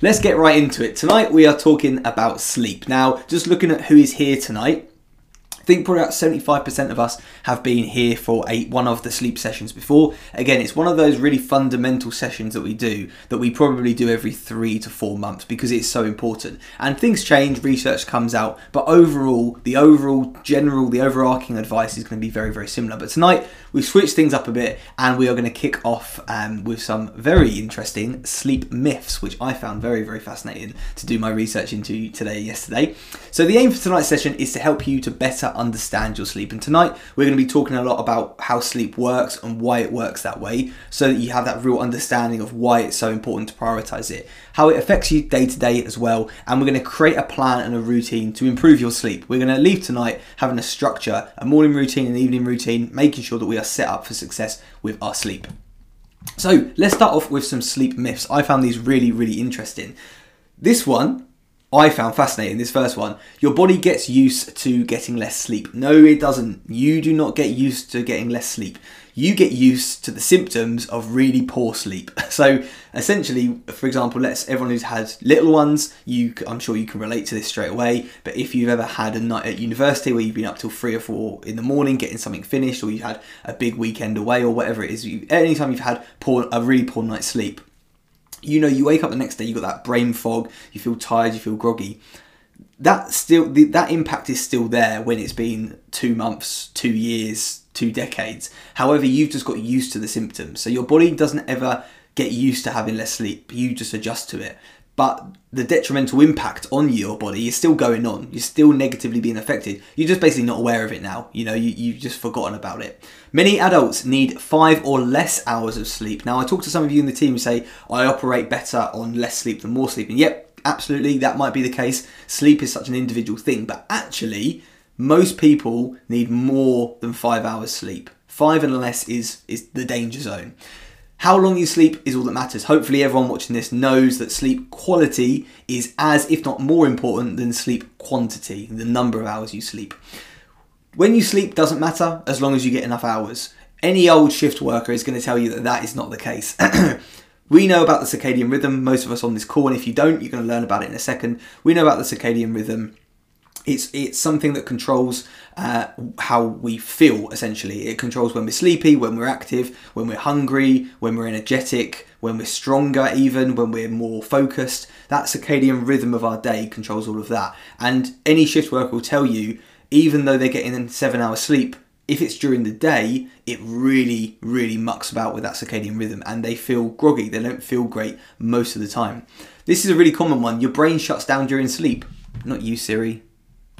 let's get right into it. Tonight we are talking about sleep. Now, just looking at who is here tonight, think probably about 75% of us have been here for a one of the sleep sessions before. Again, it's one of those really fundamental sessions that we do that we probably do every three to four months because it's so important. And things change, research comes out, but overall, the overall general, the overarching advice is going to be very, very similar. But tonight we've switched things up a bit and we are going to kick off um, with some very interesting sleep myths, which I found very, very fascinating to do my research into today, yesterday. So the aim for tonight's session is to help you to better understand your sleep. And tonight we're going to be talking a lot about how sleep works and why it works that way so that you have that real understanding of why it's so important to prioritize it, how it affects you day to day as well. And we're going to create a plan and a routine to improve your sleep. We're going to leave tonight having a structure, a morning routine, an evening routine, making sure that we are set up for success with our sleep. So let's start off with some sleep myths. I found these really, really interesting. This one I found fascinating this first one. Your body gets used to getting less sleep. No, it doesn't. You do not get used to getting less sleep. You get used to the symptoms of really poor sleep. So essentially, for example, let's everyone who's had little ones, you I'm sure you can relate to this straight away. But if you've ever had a night at university where you've been up till three or four in the morning getting something finished, or you had a big weekend away, or whatever it is, you, anytime you've had poor a really poor night's sleep, you know you wake up the next day you got that brain fog you feel tired you feel groggy. That still that impact is still there when it's been two months two years two decades. However you've just got used to the symptoms. So your body doesn't ever get used to having less sleep. You just adjust to it but the detrimental impact on your body is still going on. You're still negatively being affected. You're just basically not aware of it now. You know, you, you've just forgotten about it. Many adults need five or less hours of sleep. Now, I talk to some of you in the team who say, I operate better on less sleep than more sleep. And yep, absolutely, that might be the case. Sleep is such an individual thing. But actually, most people need more than five hours sleep. Five and less is, is the danger zone. How long you sleep is all that matters. Hopefully, everyone watching this knows that sleep quality is as, if not more important than sleep quantity, the number of hours you sleep. When you sleep doesn't matter as long as you get enough hours. Any old shift worker is going to tell you that that is not the case. we know about the circadian rhythm, most of us on this call, and if you don't, you're going to learn about it in a second. We know about the circadian rhythm it's it's something that controls uh, how we feel. Essentially, it controls when we're sleepy, when we're active, when we're hungry, when we're energetic, when we're stronger, even when we're more focused. That circadian rhythm of our day controls all of that. And any shift worker will tell you, even though they're getting seven hours sleep, if it's during the day, it really, really mucks about with that circadian rhythm and they feel groggy. They don't feel great most of the time. This is a really common one. Your brain shuts down during sleep. Not you, Siri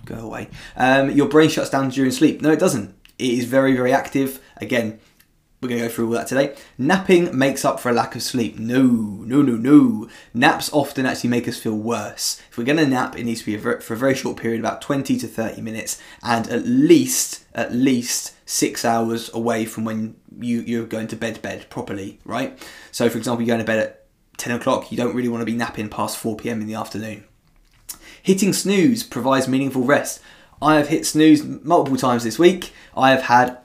go away. Um, your brain shuts down during sleep. No, it doesn't. It is very, very active. Again, we're going to go through all that today. Napping makes up for a lack of sleep. No, no, no, no. Naps often actually make us feel worse. If we're going to nap, it needs to be for a very short period, about 20 to 30 minutes, and at least, at least six hours away from when you, you're going to bed bed properly, right? So, for example, you're going to bed at 10 o'clock, you don't really want to be napping past 4 p.m. in the afternoon. Hitting snooze provides meaningful rest. I have hit snooze multiple times this week. I have had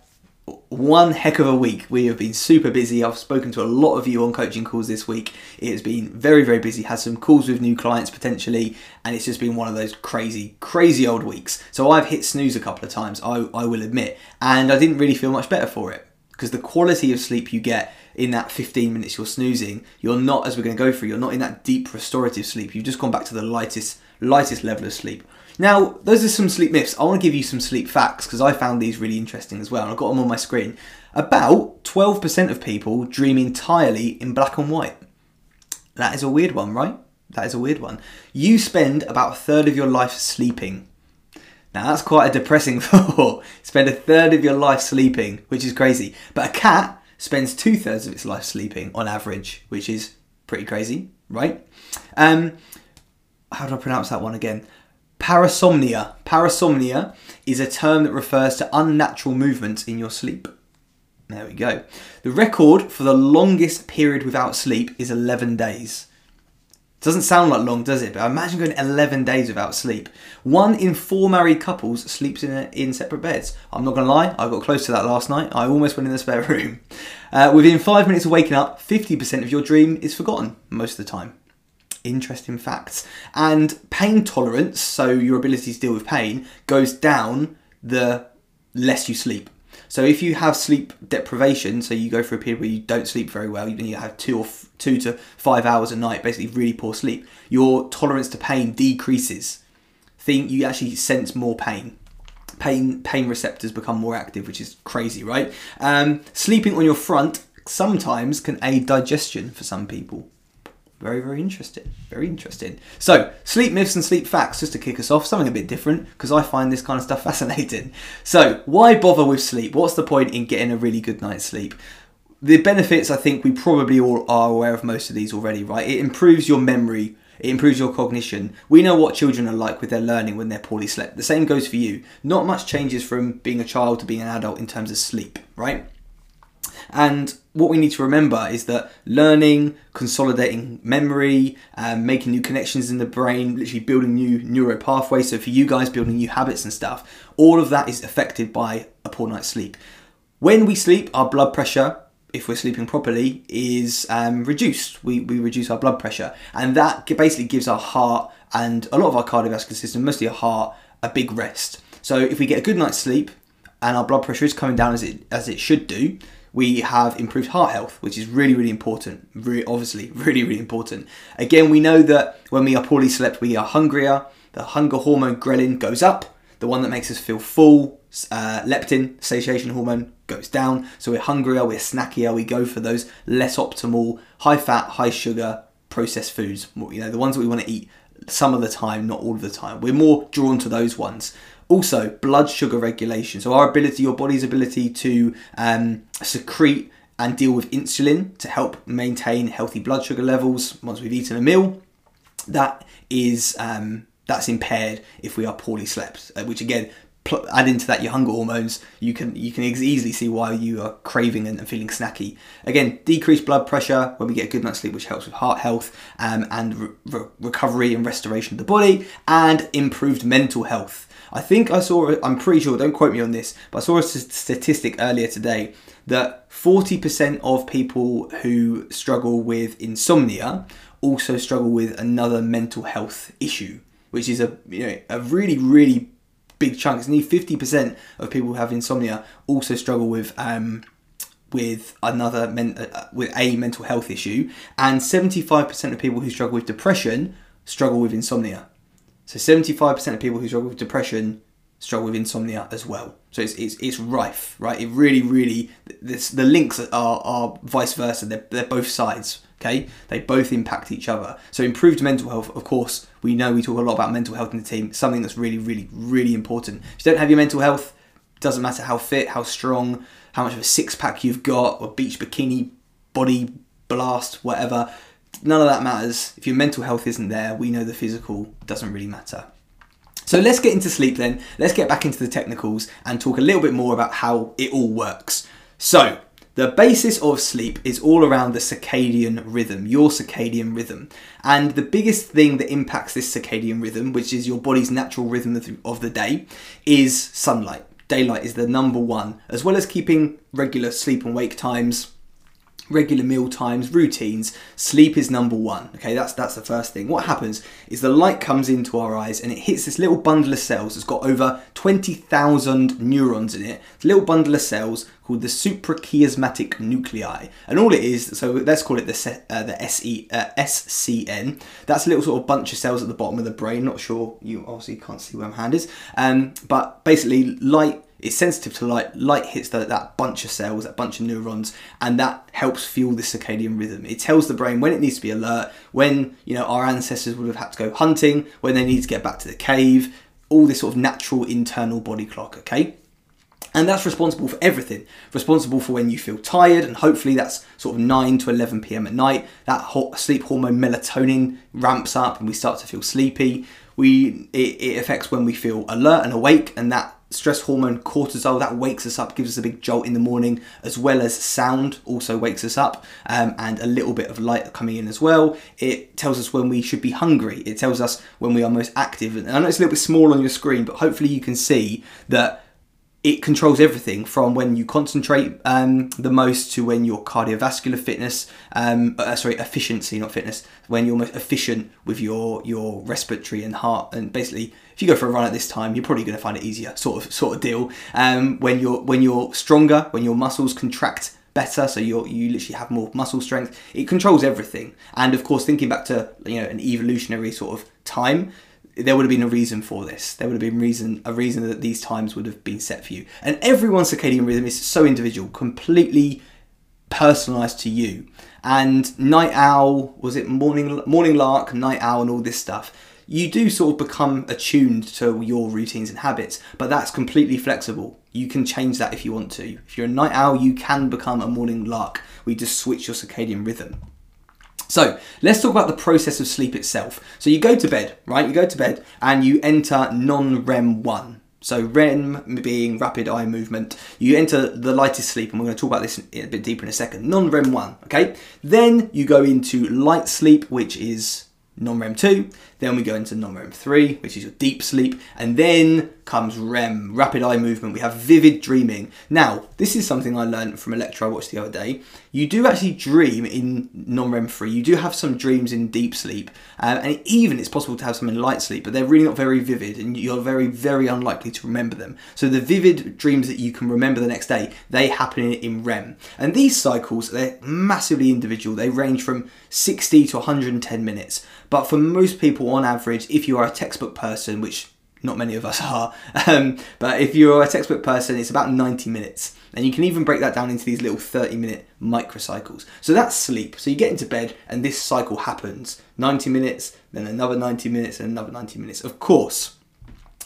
one heck of a week. We have been super busy. I've spoken to a lot of you on coaching calls this week. It has been very, very busy. Had some calls with new clients potentially, and it's just been one of those crazy, crazy old weeks. So I've hit snooze a couple of times, I, I will admit, and I didn't really feel much better for it because the quality of sleep you get in that 15 minutes you're snoozing, you're not, as we're going to go through, you're not in that deep restorative sleep. You've just gone back to the lightest lightest level of sleep. Now, those are some sleep myths. I want to give you some sleep facts because I found these really interesting as well, and I've got them on my screen. About 12% of people dream entirely in black and white. That is a weird one, right? That is a weird one. You spend about a third of your life sleeping. Now, that's quite a depressing thought. spend a third of your life sleeping, which is crazy. But a cat spends two thirds of its life sleeping on average, which is pretty crazy, right? Um, how do I pronounce that one again? Parasomnia. Parasomnia is a term that refers to unnatural movements in your sleep. There we go. The record for the longest period without sleep is 11 days. Doesn't sound like long, does it? But imagine going 11 days without sleep. One in four married couples sleeps in, a, in separate beds. I'm not going to lie, I got close to that last night. I almost went in the spare room. Uh, within five minutes of waking up, 50% of your dream is forgotten most of the time. Interesting facts. And pain tolerance, so your ability to deal with pain, goes down the less you sleep. So if you have sleep deprivation, so you go for a period where you don't sleep very well, you have two or f- two to five hours a night, basically really poor sleep, your tolerance to pain decreases. Think you actually sense more pain. Pain pain receptors become more active, which is crazy, right? Um, sleeping on your front sometimes can aid digestion for some people. Very, very interesting. Very interesting. So, sleep myths and sleep facts, just to kick us off, something a bit different because I find this kind of stuff fascinating. So, why bother with sleep? What's the point in getting a really good night's sleep? The benefits, I think we probably all are aware of most of these already, right? It improves your memory, it improves your cognition. We know what children are like with their learning when they're poorly slept. The same goes for you. Not much changes from being a child to being an adult in terms of sleep, right? And what we need to remember is that learning, consolidating memory, um, making new connections in the brain, literally building new neural pathways. So for you guys, building new habits and stuff, all of that is affected by a poor night's sleep. When we sleep, our blood pressure, if we're sleeping properly, is um, reduced. We, we reduce our blood pressure, and that basically gives our heart and a lot of our cardiovascular system, mostly our heart, a big rest. So if we get a good night's sleep and our blood pressure is coming down as it as it should do, we have improved heart health, which is really, really important. Really, obviously, really, really important. Again, we know that when we are poorly slept, we are hungrier. The hunger hormone ghrelin goes up, the one that makes us feel full. Uh, leptin, satiation hormone, goes down. So we're hungrier, we're snackier, we go for those less optimal, high fat, high sugar processed foods. You know, the ones that we want to eat some of the time, not all of the time. We're more drawn to those ones. Also, blood sugar regulation. So, our ability, your body's ability to um, secrete and deal with insulin to help maintain healthy blood sugar levels once we've eaten a meal, that is um, that's impaired if we are poorly slept. Uh, which again, pl- add into that your hunger hormones, you can you can easily see why you are craving and, and, feeling snacky. Again, decreased blood pressure when we get a good night's sleep, which helps with heart health um, and re- re- recovery and restoration of the body, and improved mental health. I think I saw, I'm pretty sure, don't quote me on this, but I saw a statistic earlier today that 40% of people who struggle with insomnia also struggle with another mental health issue, which is a you know a really really big chunk. It's nearly 50% of people who have insomnia also struggle with um, with another men- uh, with a mental health issue, and 75% of people who struggle with depression struggle with insomnia. So 75% of people who struggle with depression struggle with insomnia as well. So it's, it's, it's rife, right? It really, really, this, the links are, are vice versa. They're, they're both sides, okay? They both impact each other. So improved mental health, of course, we know we talk a lot about mental health in the team, something that's really, really, really important. If you don't have your mental health, doesn't matter how fit, how strong, how much of a six pack you've got, or beach bikini, body blast, whatever, none of that matters. If your mental health isn't there, we know the physical doesn't really matter. So let's get into sleep then. Let's get back into the technicals and talk a little bit more about how it all works. So, the basis of sleep is all around the circadian rhythm, your circadian rhythm. And the biggest thing that impacts this circadian rhythm, which is your body's natural rhythm of the day, is sunlight. Daylight is the number one, as well as keeping regular sleep and wake times, regular meal times, routines, sleep is number one. Okay, that's that's the first thing. What happens is the light comes into our eyes and it hits this little bundle of cells that's got over 20,000 neurons in it. It's a little bundle of cells called the suprachiasmatic nuclei. And all it is, so let's call it the, uh, the SE, uh, SCN. That's a little sort of bunch of cells at the bottom of the brain. Not sure, you obviously can't see where my hand is. Um, but basically, light it's sensitive to light. Light hits the, that bunch of cells, that bunch of neurons, and that helps fuel the circadian rhythm. It tells the brain when it needs to be alert, when you know our ancestors would have had to go hunting, when they need to get back to the cave. All this sort of natural internal body clock. Okay. And that's responsible for everything. Responsible for when you feel tired, and hopefully that's sort of 9 to 11 pm at night. That sleep hormone melatonin ramps up and we start to feel sleepy. We it, it affects when we feel alert and awake, and that stress hormone cortisol that wakes us up gives us a big jolt in the morning as well as sound also wakes us up um, and a little bit of light coming in as well. It tells us when we should be hungry. It tells us when we are most active. And i know it's a little bit small on your screen but hopefully you can see that it controls everything from when you concentrate um, the most to when your cardiovascular fitness, um, uh, sorry, efficiency, not fitness, when you're most efficient with your your respiratory and heart, and basically, if you go for a run at this time, you're probably going to find it easier, sort of sort of deal. Um, when you're when you're stronger, when your muscles contract better, so you you literally have more muscle strength. It controls everything, and of course, thinking back to you know an evolutionary sort of time there would have been a reason for this. There would have been reason a reason that these times would have been set for you. And everyone's circadian rhythm is so individual, completely personalized to you. And night owl, was it morning morning lark, night owl, and all this stuff. You do sort of become attuned to your routines and habits, but that's completely flexible. You can change that if you want to. If you're a night owl, you can become a morning lark. We just switch your circadian rhythm. So let's talk about the process of sleep itself. So you go to bed, right? You go to bed and you enter non-REM one. So REM being rapid eye movement, you enter the lightest sleep, and we're going to talk about this a bit deeper in a second. Non-REM one, okay? Then you go into light sleep, which is non-REM two. Then we go into non-REM three, which is your deep sleep, and then comes REM, rapid eye movement. We have vivid dreaming. Now, this is something I learned from a lecture I watched the other day. You do actually dream in non REM 3. You do have some dreams in deep sleep, um, and even it's possible to have some in light sleep, but they're really not very vivid, and you're very, very unlikely to remember them. So the vivid dreams that you can remember the next day, they happen in REM. And these cycles, they're massively individual. They range from 60 to 110 minutes. But for most people, on average, if you are a textbook person, which not many of us are. Um, but if you're a textbook person, it's about 90 minutes. And you can even break that down into these little 30 minute microcycles. So that's sleep. So you get into bed and this cycle happens 90 minutes, then another 90 minutes, and another 90 minutes. Of course,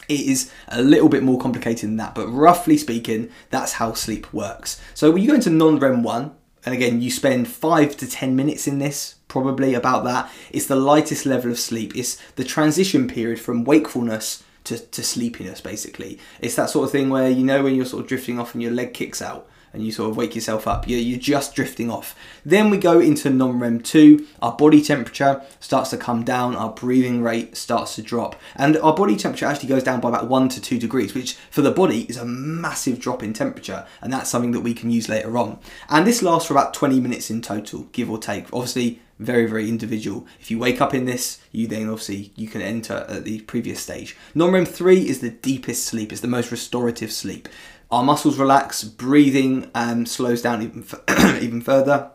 it is a little bit more complicated than that, but roughly speaking, that's how sleep works. So when you go into non REM 1, and again, you spend five to 10 minutes in this, probably about that. It's the lightest level of sleep. It's the transition period from wakefulness to, to sleepiness basically. It's that sort of thing where you know when you're sort of drifting off and your leg kicks out and you sort of wake yourself up. You're, you're just drifting off. Then we go into non REM 2. Our body temperature starts to come down, our breathing rate starts to drop, and our body temperature actually goes down by about 1 to 2 degrees, which for the body is a massive drop in temperature, and that's something that we can use later on. And this lasts for about 20 minutes in total, give or take. Obviously, very very individual. If you wake up in this you then obviously you can enter at the previous stage. Non-rem 3 is the deepest sleep. It's the most restorative sleep. Our muscles relax breathing um, slows down even, f- even further.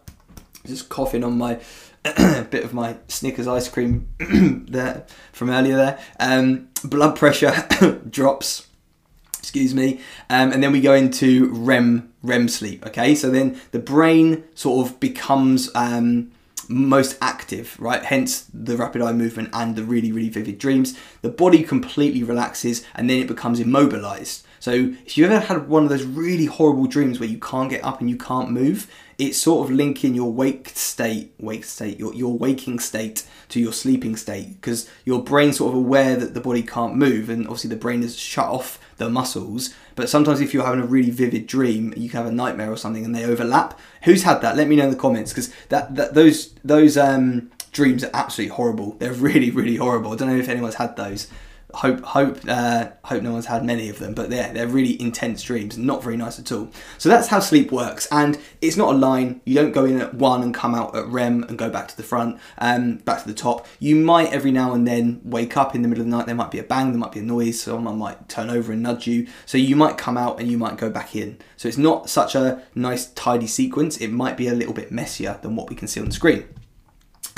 Just coughing on my bit of my Snickers ice cream there from earlier there. Um, blood pressure drops excuse me. Um, and then we go into REM REM sleep okay? So then the brain sort of becomes um, most active, right? Hence the rapid eye movement and the really, really vivid dreams. The body completely relaxes and then it becomes immobilized. So if you've ever had one of those really horrible dreams where you can't get up and you can't move, it's sort of linking your wake state, wake state, your, your waking state to your sleeping state because your brain's sort of aware that the body can't move and obviously the brain is shut off the muscles. But sometimes if you're having a really vivid dream, you can have a nightmare or something and they overlap. Who's had that? Let me know in the comments because that, that those those um, dreams are absolutely horrible. They're really really horrible. I don't know if anyone's had those hope hope uh, hope no one's had many of them, but they're they're really intense dreams, not very nice at all. So that's how sleep works, and it's not a line. You don't go in at one and come out at REM and go back to the front, um, back to the top. You might every now and then wake up in the middle of the night. There might be a bang, there might be a noise, someone might turn over and nudge you. So you might come out and you might go back in. So it's not such a nice tidy sequence. It might be a little bit messier than what we can see on the screen.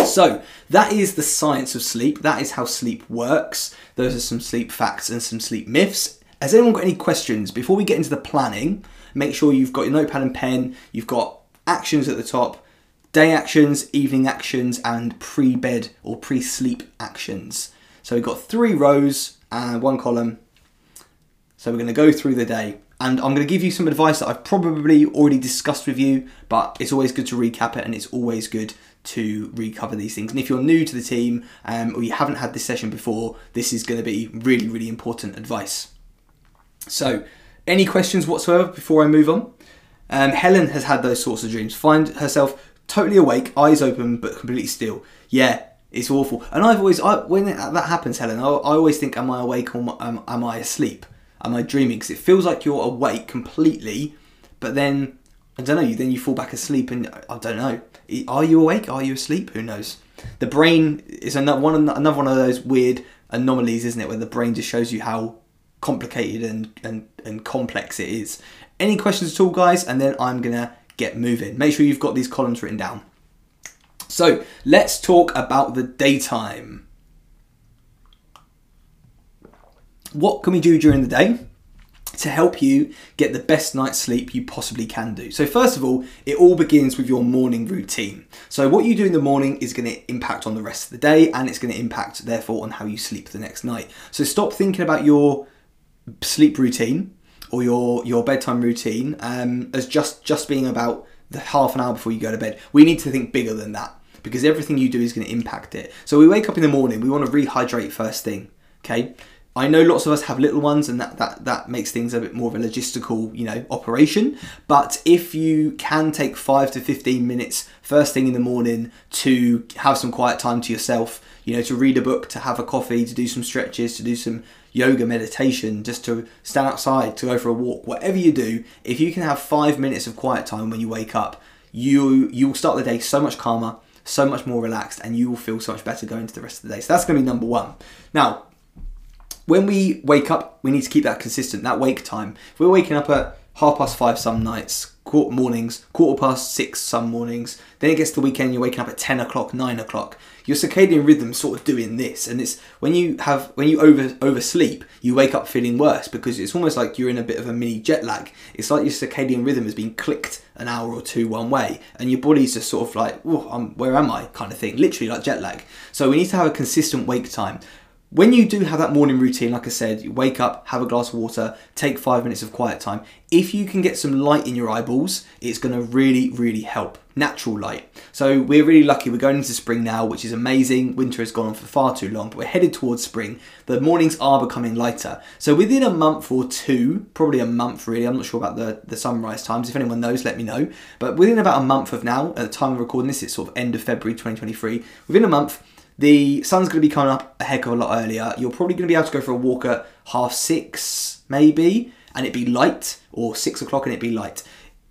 So, that is the science of sleep. That is how sleep works. Those are some sleep facts and some sleep myths. Has anyone got any questions? Before we get into the planning, make sure you've got your notepad and pen, you've got actions at the top, day actions, evening actions, and pre bed or pre sleep actions. So, we've got three rows and one column. So, we're going to go through the day and I'm going to give you some advice that I've probably already discussed with you, but it's always good to recap it and it's always good to recover these things. And if you're new to the team um, or you haven't had this session before, this is going to be really, really important advice. So, any questions whatsoever before I move on? Um, Helen has had those sorts of dreams. Find herself totally awake, eyes open, but completely still. Yeah, it's awful. And I've always, I, when that happens, Helen, I, I, always think, am I awake or am, am I asleep? Am I dreaming? Because it feels like you're awake completely, but then I don't know. Then you fall back asleep, and I don't know. Are you awake? Are you asleep? Who knows? The brain is another one. Another one of those weird anomalies, isn't it? Where the brain just shows you how complicated and and, and complex it is. Any questions at all, guys? And then I'm gonna get moving. Make sure you've got these columns written down. So let's talk about the daytime. What can we do during the day? To help you get the best night's sleep you possibly can do. So, first of all, it all begins with your morning routine. So, what you do in the morning is going to impact on the rest of the day and it's going to impact, therefore, on how you sleep the next night. So, stop thinking about your sleep routine or your, your bedtime routine um, as just, just being about the half an hour before you go to bed. We need to think bigger than that because everything you do is going to impact it. So, we wake up in the morning, we want to rehydrate first thing. Okay, I know lots of us have little ones, and that, that, that makes things a bit more of a logistical, you know, operation. But if you can take five to fifteen minutes first thing in the morning to have some quiet time to yourself, you know, to read a book, to have a coffee, to do some stretches, to do some yoga meditation, just to stand outside, to go for a walk, whatever you do, if you can have five minutes of quiet time when you wake up, you you will start the day so much calmer, so much more relaxed, and you will feel so much better going into the rest of the day. So that's going to be number one. Now, when we wake up, we need to keep that consistent, that wake time. If we're waking up at half past five some nights, quarter mornings, quarter past six some mornings, then it gets to the weekend, you're waking up at 10 o'clock, 9 o'clock. Your circadian rhythm sort of doing this, and it's when you have when you over oversleep, you wake up feeling worse because it's almost like you're in a bit of a mini jet lag. It's like your circadian rhythm has been clicked an hour or two one way, and your body's just sort of like, oh, I'm, where am I, kind of thing, literally like jet lag. So we need to have a consistent wake time when you do have that morning routine, like I said, you wake up, have a glass of water, take five minutes of quiet time. If you can get some light in your eyeballs, it's to really, really help. Natural light. So we're really lucky. We're going into spring now, which is amazing. Winter has gone on for far too long, but we're headed towards spring. The mornings are becoming lighter. So within a month or two, probably a month really, I'm not sure about the, the sunrise times. If anyone knows, let me know. But within about a month of now, at the time of recording this, it's sort of end of February 2023. Within a month, the sun's going to be coming up a heck of a lot earlier. You're probably going to be able to go for a walk at half six, maybe, and it be light, or six o'clock and it be light.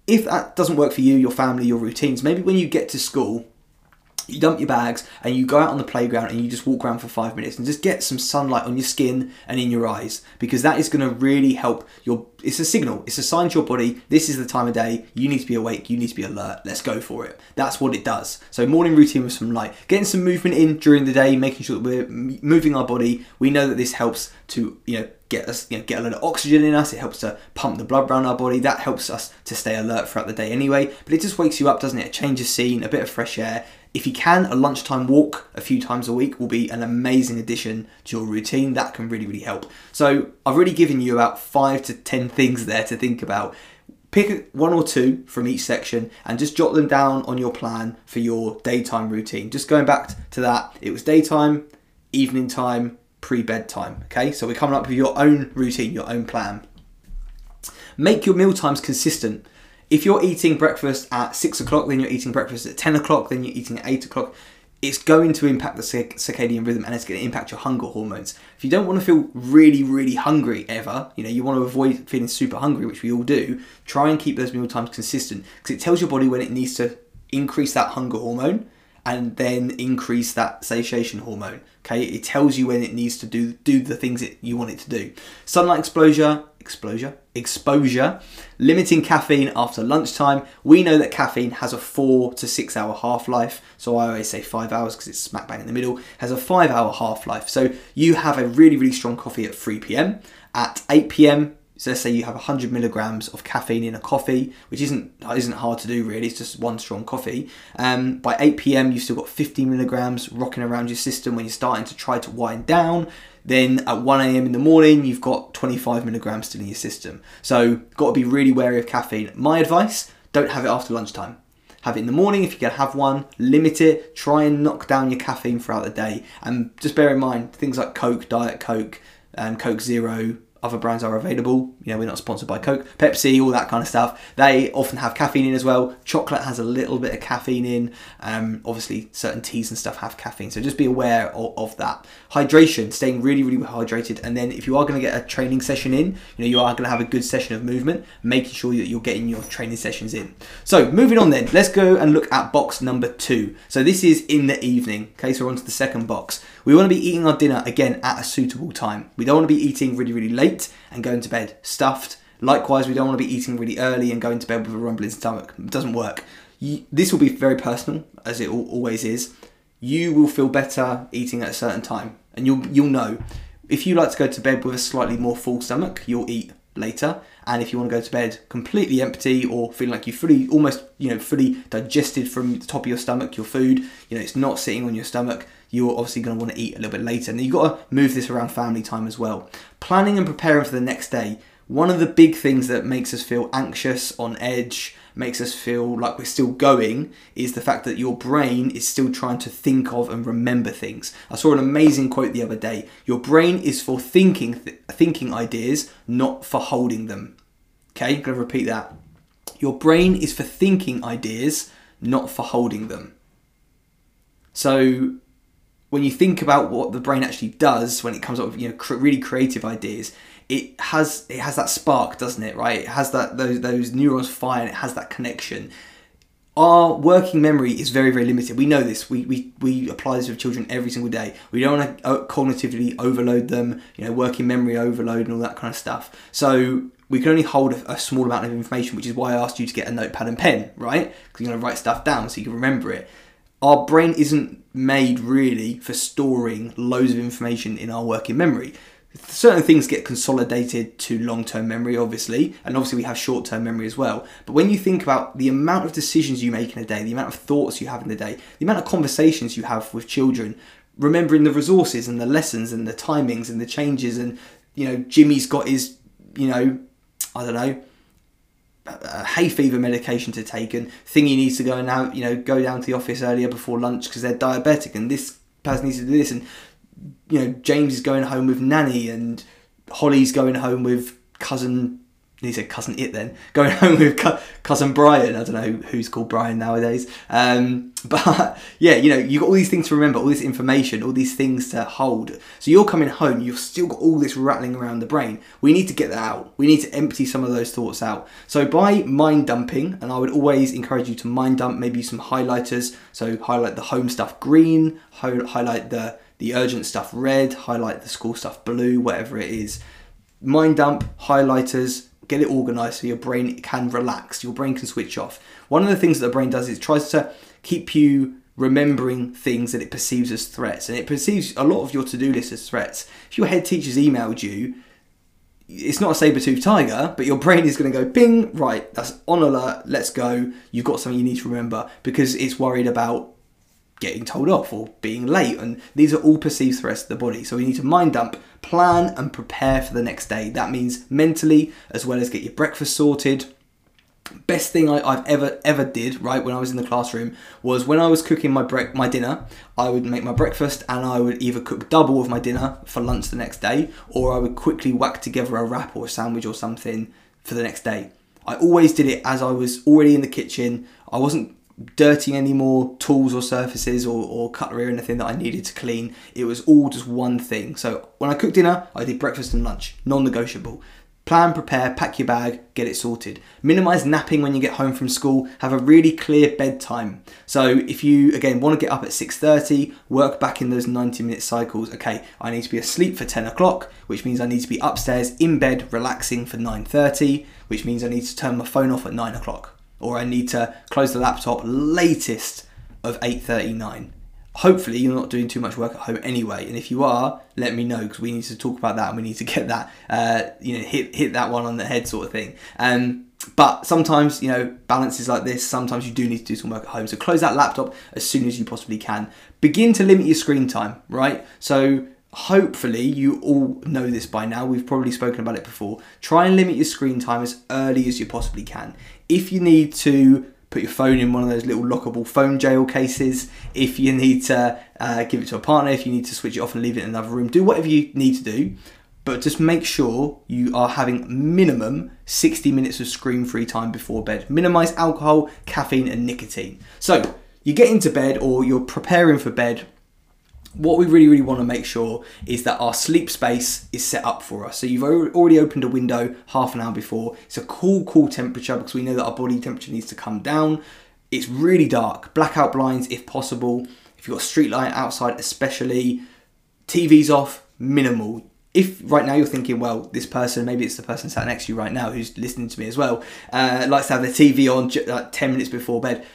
If that doesn't work for you, your family, your routines, maybe when you get to school, you dump your bags and you go out on the playground and you just walk around for five minutes and just get some sunlight on your skin and in your eyes because that is going to really help your it's a signal it's a sign to your body this is the time of day you need to be awake you need to be alert let's go for it. That's what it does. So morning routine with some light getting some movement in during the day making sure that we're moving our body we know that this helps to you know get us you know, get a lot of oxygen in us it helps to pump the blood around our body that helps us to stay alert throughout the day anyway but it just wakes you up doesn't it? A change of scene a bit of fresh air if you can, a lunchtime walk a few times a week will be an amazing addition to your routine. That can really, really help. So, I've already given you about five to ten things there to think about. Pick one or two from each section and just jot them down on your plan for your daytime routine. Just going back to that, it was daytime, evening time, pre bedtime. Okay, so we're coming up with your own routine, your own plan. Make your meal times consistent. If you're eating breakfast at six o'clock, then you're eating breakfast at 10 o'clock, then you're eating at eight o'clock. It's going to impact the circadian rhythm and it's going to impact your hunger hormones. If you don't want to feel really, really hungry ever, you know, you want to avoid feeling super hungry, which we all do, try and keep those meal times consistent because it tells your body when it needs to increase that hunger hormone and then increase that satiation hormone. Okay, it tells you when it needs to do do the things that you want it to do. Sunlight exposure, exposure, exposure, limiting caffeine after lunchtime. We know that caffeine has a four to six hour half life, so I always say five hours because it's smack bang in the middle. Has a five hour half life, so you have a really really strong coffee at 3 p.m. At 8 p.m. So let's say you have 100 milligrams of caffeine in a coffee, which isn't isn't hard to do really. It's just one strong coffee. Um, by 8 p.m. you've still got 50 milligrams rocking around your system when you're starting to try to wind down. Then at 1 a.m. in the morning you've got 25 milligrams still in your system. So got to be really wary of caffeine. My advice: don't have it after lunchtime. Have it in the morning if you can have one. Limit it. Try and knock down your caffeine throughout the day. And just bear in mind things like Coke, Diet Coke, um, Coke Zero other brands are available. You know, we're not sponsored by Coke, Pepsi, all that kind of stuff. They often have caffeine in as well. Chocolate has a little bit of caffeine in. Um, obviously, certain teas and stuff have caffeine, so just be aware of, of that. Hydration, staying really, really hydrated, and then if you are going to get a training session in, you know, you are going to have a good session of movement, making sure that you're getting your training sessions in. So, moving on then, let's go and look at box number two. So, this is in the evening. Okay, so we're on to the second box. We want to be eating our dinner again at a suitable time. We don't want to be eating really, really late and going to bed stuffed. Likewise, we don't want to be eating really early and going to bed with a rumbling stomach. It doesn't work. You, this will be very personal, as it always is. You will feel better eating at a certain time, and you'll you'll know. If you like to go to bed with a slightly more full stomach, you'll eat later. And if you want to go to bed completely empty or feeling like you fully, almost, you know, fully digested from the top of your stomach, your food, you know, it's not sitting on your stomach, you're obviously going to want to eat a little bit later. And you've got to move this around family time as well. Planning and preparing for the next day. One of the big things that makes us feel anxious, on edge, makes us feel like we're still going is the fact that your brain is still trying to think of and remember things. I saw an amazing quote the other day. Your brain is for thinking th- thinking ideas, not for holding them. Okay, I'm going to repeat that. Your brain is for thinking ideas, not for holding them. So when you think about what the brain actually does when it comes up with you know cr- really creative ideas, it has it has that spark, doesn't it? Right? It has that those those neurons fire and it has that connection. Our working memory is very very limited. We know this. We we, we apply this with children every single day. We don't want to uh, cognitively overload them. You know, working memory overload and all that kind of stuff. So we can only hold a, a, small amount of information, which is why I asked you to get a notepad and pen, right? Because you're going to write stuff down so you can remember it. Our brain isn't made really for storing loads of information in our working memory certain things get consolidated to long-term memory obviously and obviously we have short-term memory as well. But when you think about the amount of decisions you make in a day the amount of thoughts you have in a day the amount of conversations you have with children remembering the resources and the lessons and the timings and the changes and you know jimmy's got his you know i don't know hay fever medication to take and thingy needs to go and now you know go down to the office earlier before lunch because they're diabetic and this person needs to do this and you know, James is going home with Nanny and Holly's going home with cousin. He said cousin it then going home with cousin Brian. I don't know who's called Brian nowadays. Um, but yeah, you know, you've got all these things to remember, all this information, all these things to hold. So you're coming home, you've still got all this rattling around the brain. We need to get that out. We need to empty some of those thoughts out. So by mind dumping, and I would always encourage you to mind dump maybe some highlighters. So highlight the home stuff green, highlight the the urgent stuff red, highlight the school stuff blue, whatever it is. Mind dump, highlighters, get it organized so your brain can relax, your brain can switch off. One of the things that the brain does is tries to keep you remembering things that it perceives as threats, and it perceives a lot of your to do list as threats. If your head teacher's emailed you, it's not a saber-toothed tiger, but your brain is going to go ping, right, that's on alert, let's go. You've got something you need to remember because it's worried about getting told off or being late. And these are all perceived threats to the body. So we need to mind dump, plan, and prepare for the next day. That means mentally, as well as get your breakfast sorted. Best thing I, have ever ever did right when I was in the classroom was when I was cooking my bre- my dinner. I would make my breakfast and I would either cook double of my dinner for lunch the next day, or I would quickly whack together a wrap or a sandwich or something for the next day. I always did it as I was already in the kitchen. I wasn't dirtying any more tools or surfaces or, or cutlery or anything that I needed to clean. It was all just one thing. So when I cooked dinner, I did breakfast and lunch, non negotiable. Plan, prepare, pack your bag, get it sorted. Minimize napping when you get home from school. Have a really clear bedtime. So if you again want to get up at 6:30, work back in those 90 minute cycles. Okay, I need to be asleep for 10 o'clock, which means I need to be upstairs in bed relaxing for 9:30, which means I need to turn my phone off at 9 o'clock or I need to close the laptop latest of 8.39. Hopefully you're not doing too much work at home anyway, and if you are, let me know because we need to talk about that and we need to get that, uh, you know, hit hit that one on the head sort of thing. Um, but sometimes, you know, balances like this, sometimes you do need to do some work at home. So close that laptop as soon as you possibly can. Begin to limit your screen time, right? So hopefully you all know this by now we've probably spoken about it before try and limit your screen time as early as you possibly can if you need to put your phone in one of those little lockable phone jail cases if you need to uh, give it to a partner if you need to switch it off and leave it in another room do whatever you need to do but just make sure you are having minimum 60 minutes of screen free time before bed. Minimize alcohol, caffeine, and nicotine. So, you get into bed or you're preparing for bed. What we really, really want to make sure is that our sleep space is set up for us. So, you've already opened a window half an hour before. It's a cool, cool temperature because we know that our body temperature needs to come down. It's really dark, blackout blinds if possible. If you've got street light outside, especially, TV's off, minimal if right now you're thinking, well, this person, maybe it's the person sat next to you right now who's listening to me as well, uh, likes to have their TV on like 10 minutes before bed,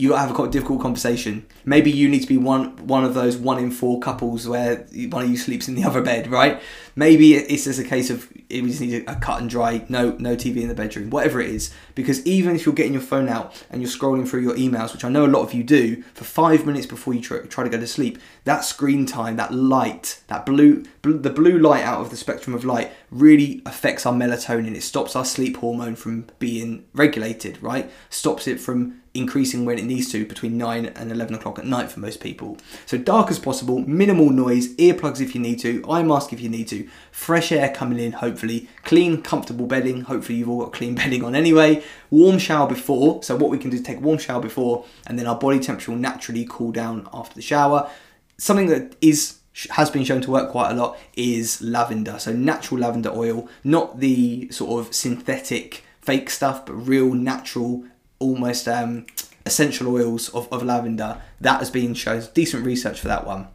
you have a difficult conversation. Maybe you need to be one one of those one in four couples where one of you sleeps in the other bed, right? Maybe it's just a case of we just need a cut and dry, no no TV in the bedroom, whatever it is. Because even if you're getting your phone out and you're scrolling through your emails, which I know a lot of you do, for five minutes before you try, to go to sleep, that screen time, that light, that blue, blue, the blue light out of the spectrum of light really affects our melatonin. It stops our sleep hormone from being regulated, right? Stops it from increasing when it needs to between 9 and 11 o'clock at night for most people. So dark as possible, minimal noise, earplugs if you need to, eye mask if you need to, fresh air coming in hopefully, clean comfortable bedding, hopefully you've all got clean bedding on anyway, warm shower before, so what we can do is take a warm shower before and then our body temperature will naturally cool down after the shower. Something that is has been shown to work quite a lot is lavender. So natural lavender oil, not the sort of synthetic fake stuff, but real natural almost um, essential oils of, of lavender. That has been shown decent research for that one.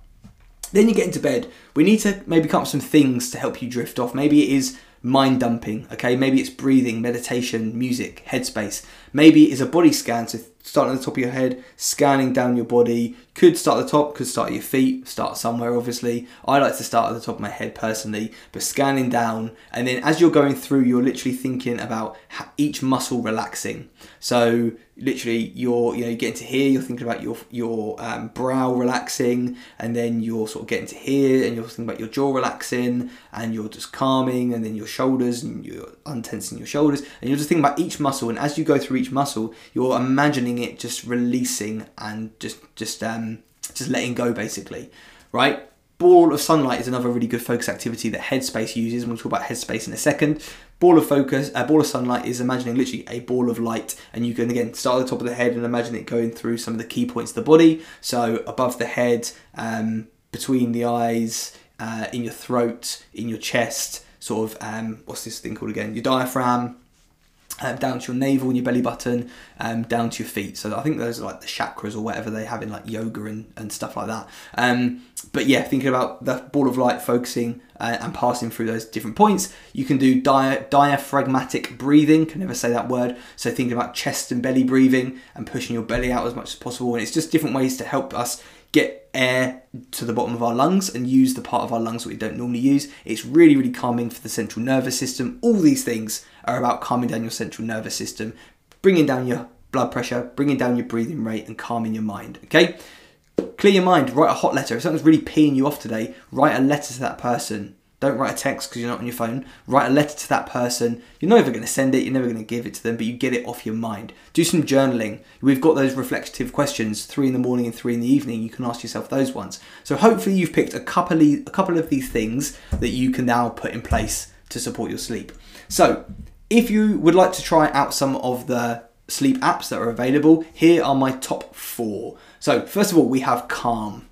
Then you get into bed. We need to maybe come up with some things to help you drift off. Maybe it is mind dumping, okay? Maybe it's breathing, meditation, music, headspace. Maybe it's a body scan, so start at the top of your head, scanning down your body. Could start at the top, could start at your feet, start somewhere obviously. I like to start at the top of my head personally, but scanning down, and then as you're going through, you're literally thinking about each muscle relaxing. So literally you're you know you're getting to here you're thinking about your your um, brow relaxing and then you're sort of getting to here and you're thinking about your jaw relaxing and you're just calming and then your shoulders and you're untensing your shoulders and you're just thinking about each muscle and as you go through each muscle you're imagining it just releasing and just just um just letting go basically right? Ball of sunlight is another really good focus activity that headspace uses and we'll talk about headspace in a second. Ball of focus a ball of sunlight is imagining literally a ball of light and you can again start at the top of the head and imagine it going through some of the key points of the body. So above the head um, between the eyes uh, in your throat in your chest sort of um, what's this thing called again? Your diaphragm um, down to your navel and your belly button, um, down to your feet. So I think those are like the chakras or whatever they have in like yoga and, and stuff like that. Um, but yeah, thinking about the ball of light focusing uh, and passing through those different points, you can do dia- diaphragmatic breathing. Can never say that word. So thinking about chest and belly breathing and pushing your belly out as much as possible. And it's just different ways to help us get air to the bottom of our lungs and use the part of our lungs that we don't normally use. It's really, really calming for the central nervous system. All these things are about calming down your central nervous system, bringing down your blood pressure, bringing down your breathing rate, and calming your mind. Okay? Clear your mind, write a hot letter. If something's really peeing you off today, write a letter to that person don't write a text because you're not on your phone. Write a letter to that person. You're never going to send it, you're never going to give it to them, but you get it off your mind. Do some journaling. We've got those reflective questions, three in the morning and three in the evening. You can ask yourself those ones. So hopefully you've picked a couple of, a couple of these things that you can now put in place to support your sleep. So if you would like to try out some of the sleep apps that are available, here are my top four. So first of all, we have Calm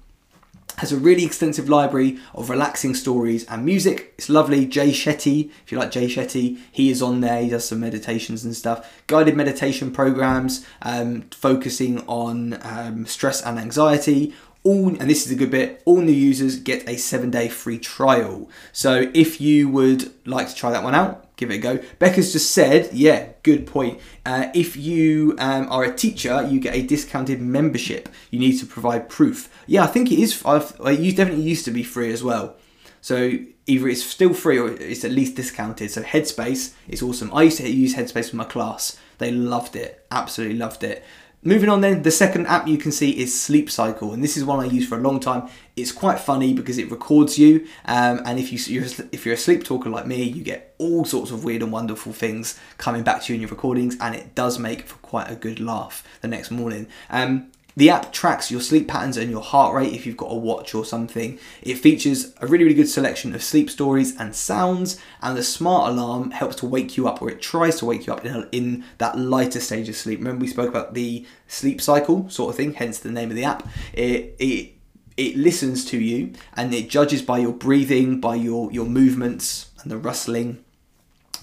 has a really extensive library of relaxing stories and music. It's lovely. Jay Shetty, if you like Jay Shetty, he is on there. He does some meditations and stuff. Guided meditation programs um, focusing on um, stress and anxiety. All, and this is a good bit, all new users get a seven day free trial. So if you would like to try that one out, give it a go. Becca's just said, yeah, good point. Uh, if you um, are a teacher, you get a discounted membership. You need to provide proof. Yeah, I think it is. I've, it definitely used to be free as well. So either it's still free or it's at least discounted. So Headspace is awesome. I used to use Headspace for my class. They loved it, absolutely loved it. Moving on then, the second app you can see is Sleep Cycle, and this is one I use for a long time. It's quite funny because it records you, um, and if you you're, if you're a sleep talker like me, you get all sorts of weird and wonderful things coming back to you in your recordings, and it does make for quite a good laugh the next morning. Um, the app tracks your sleep patterns and your heart rate if you've got a watch or something. It features a really, really good selection of sleep stories and sounds, and the smart alarm helps to wake you up, or it tries to wake you up in, in that lighter stage of sleep. Remember, we spoke about the sleep cycle sort of thing, hence the name of the app. It, it, it listens to you and it judges by your breathing, by your, your movements and the rustling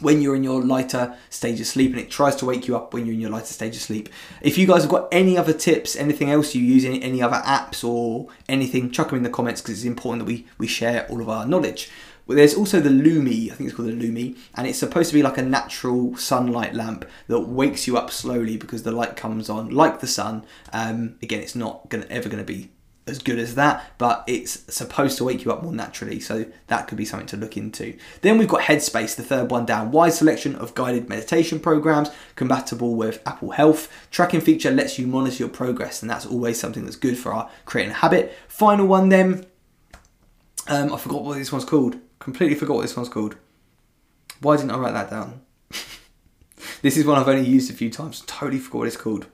when you're in your lighter stage of sleep and it tries to wake you up when you're in your lighter stage of sleep. If you guys have got any other tips, anything else you use, any, any other apps or anything, chuck them in the comments because it's important that we, we share all of our knowledge. Well, there's also the Lumie, I think it's called the Lumie, and it's supposed to be like a natural sunlight lamp that wakes you up slowly because the light comes on like the sun. Um, again, it's not gonna, ever going to be as good as that, but it's supposed to wake you up more naturally, so that could be something to look into. Then we've got Headspace, the third one down. Wide selection of guided meditation programs compatible with Apple Health. Tracking feature lets you monitor your progress, and that's always something that's good for our creating a habit. Final one, then. Um, I forgot what this one's called. Completely forgot what this one's called. Why didn't I write that down? this is one I've only used a few times. Totally forgot what it's called.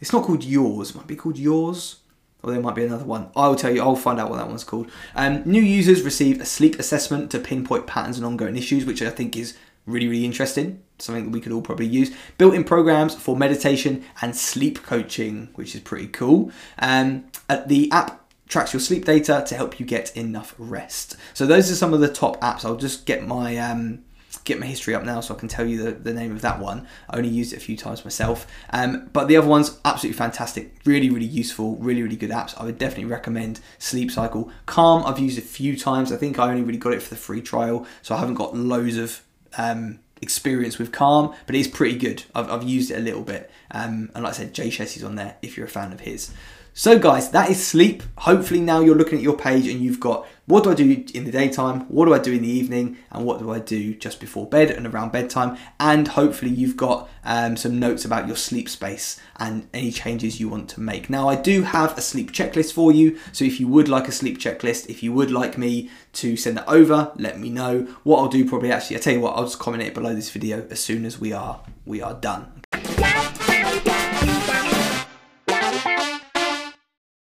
It's not called Yours. It might be called Yours or there might be another one. I will tell you, I'll find out what that one's called. Um, new users receive a sleep assessment to pinpoint patterns and ongoing issues, which I think is really, really interesting. Something that we could all probably use. Built in programs for meditation and sleep coaching, which is pretty cool. Um, the app tracks your sleep data to help you get enough rest. So those are some of the top apps. I'll just get my um, get my history up now so I can tell you the, the name of that one. I only used it a few times myself. Um, but the other ones, absolutely fantastic. Really, really useful. Really, really good apps. I would definitely recommend Sleep Cycle. Calm, I've used a few times. I think I only really got it for the free trial, so I haven't got loads of um, experience with Calm, but it is pretty good. I've, I've used it a little bit. Um, and like I said, Jay Shetty's on there if you're a fan of his. So, guys, that is sleep. Hopefully, now you're looking at your page and you've got what do I do in the daytime, what do I do in the evening, and what do I do just before bed and around bedtime. And hopefully, you've got um, some notes about your sleep space and any changes you want to make. Now, I do have a sleep checklist for you. So, if you would like a sleep checklist, if you would like me to send it over, let me know. What I'll do probably actually, I tell you what, I'll just comment it below this video as soon as we are we are done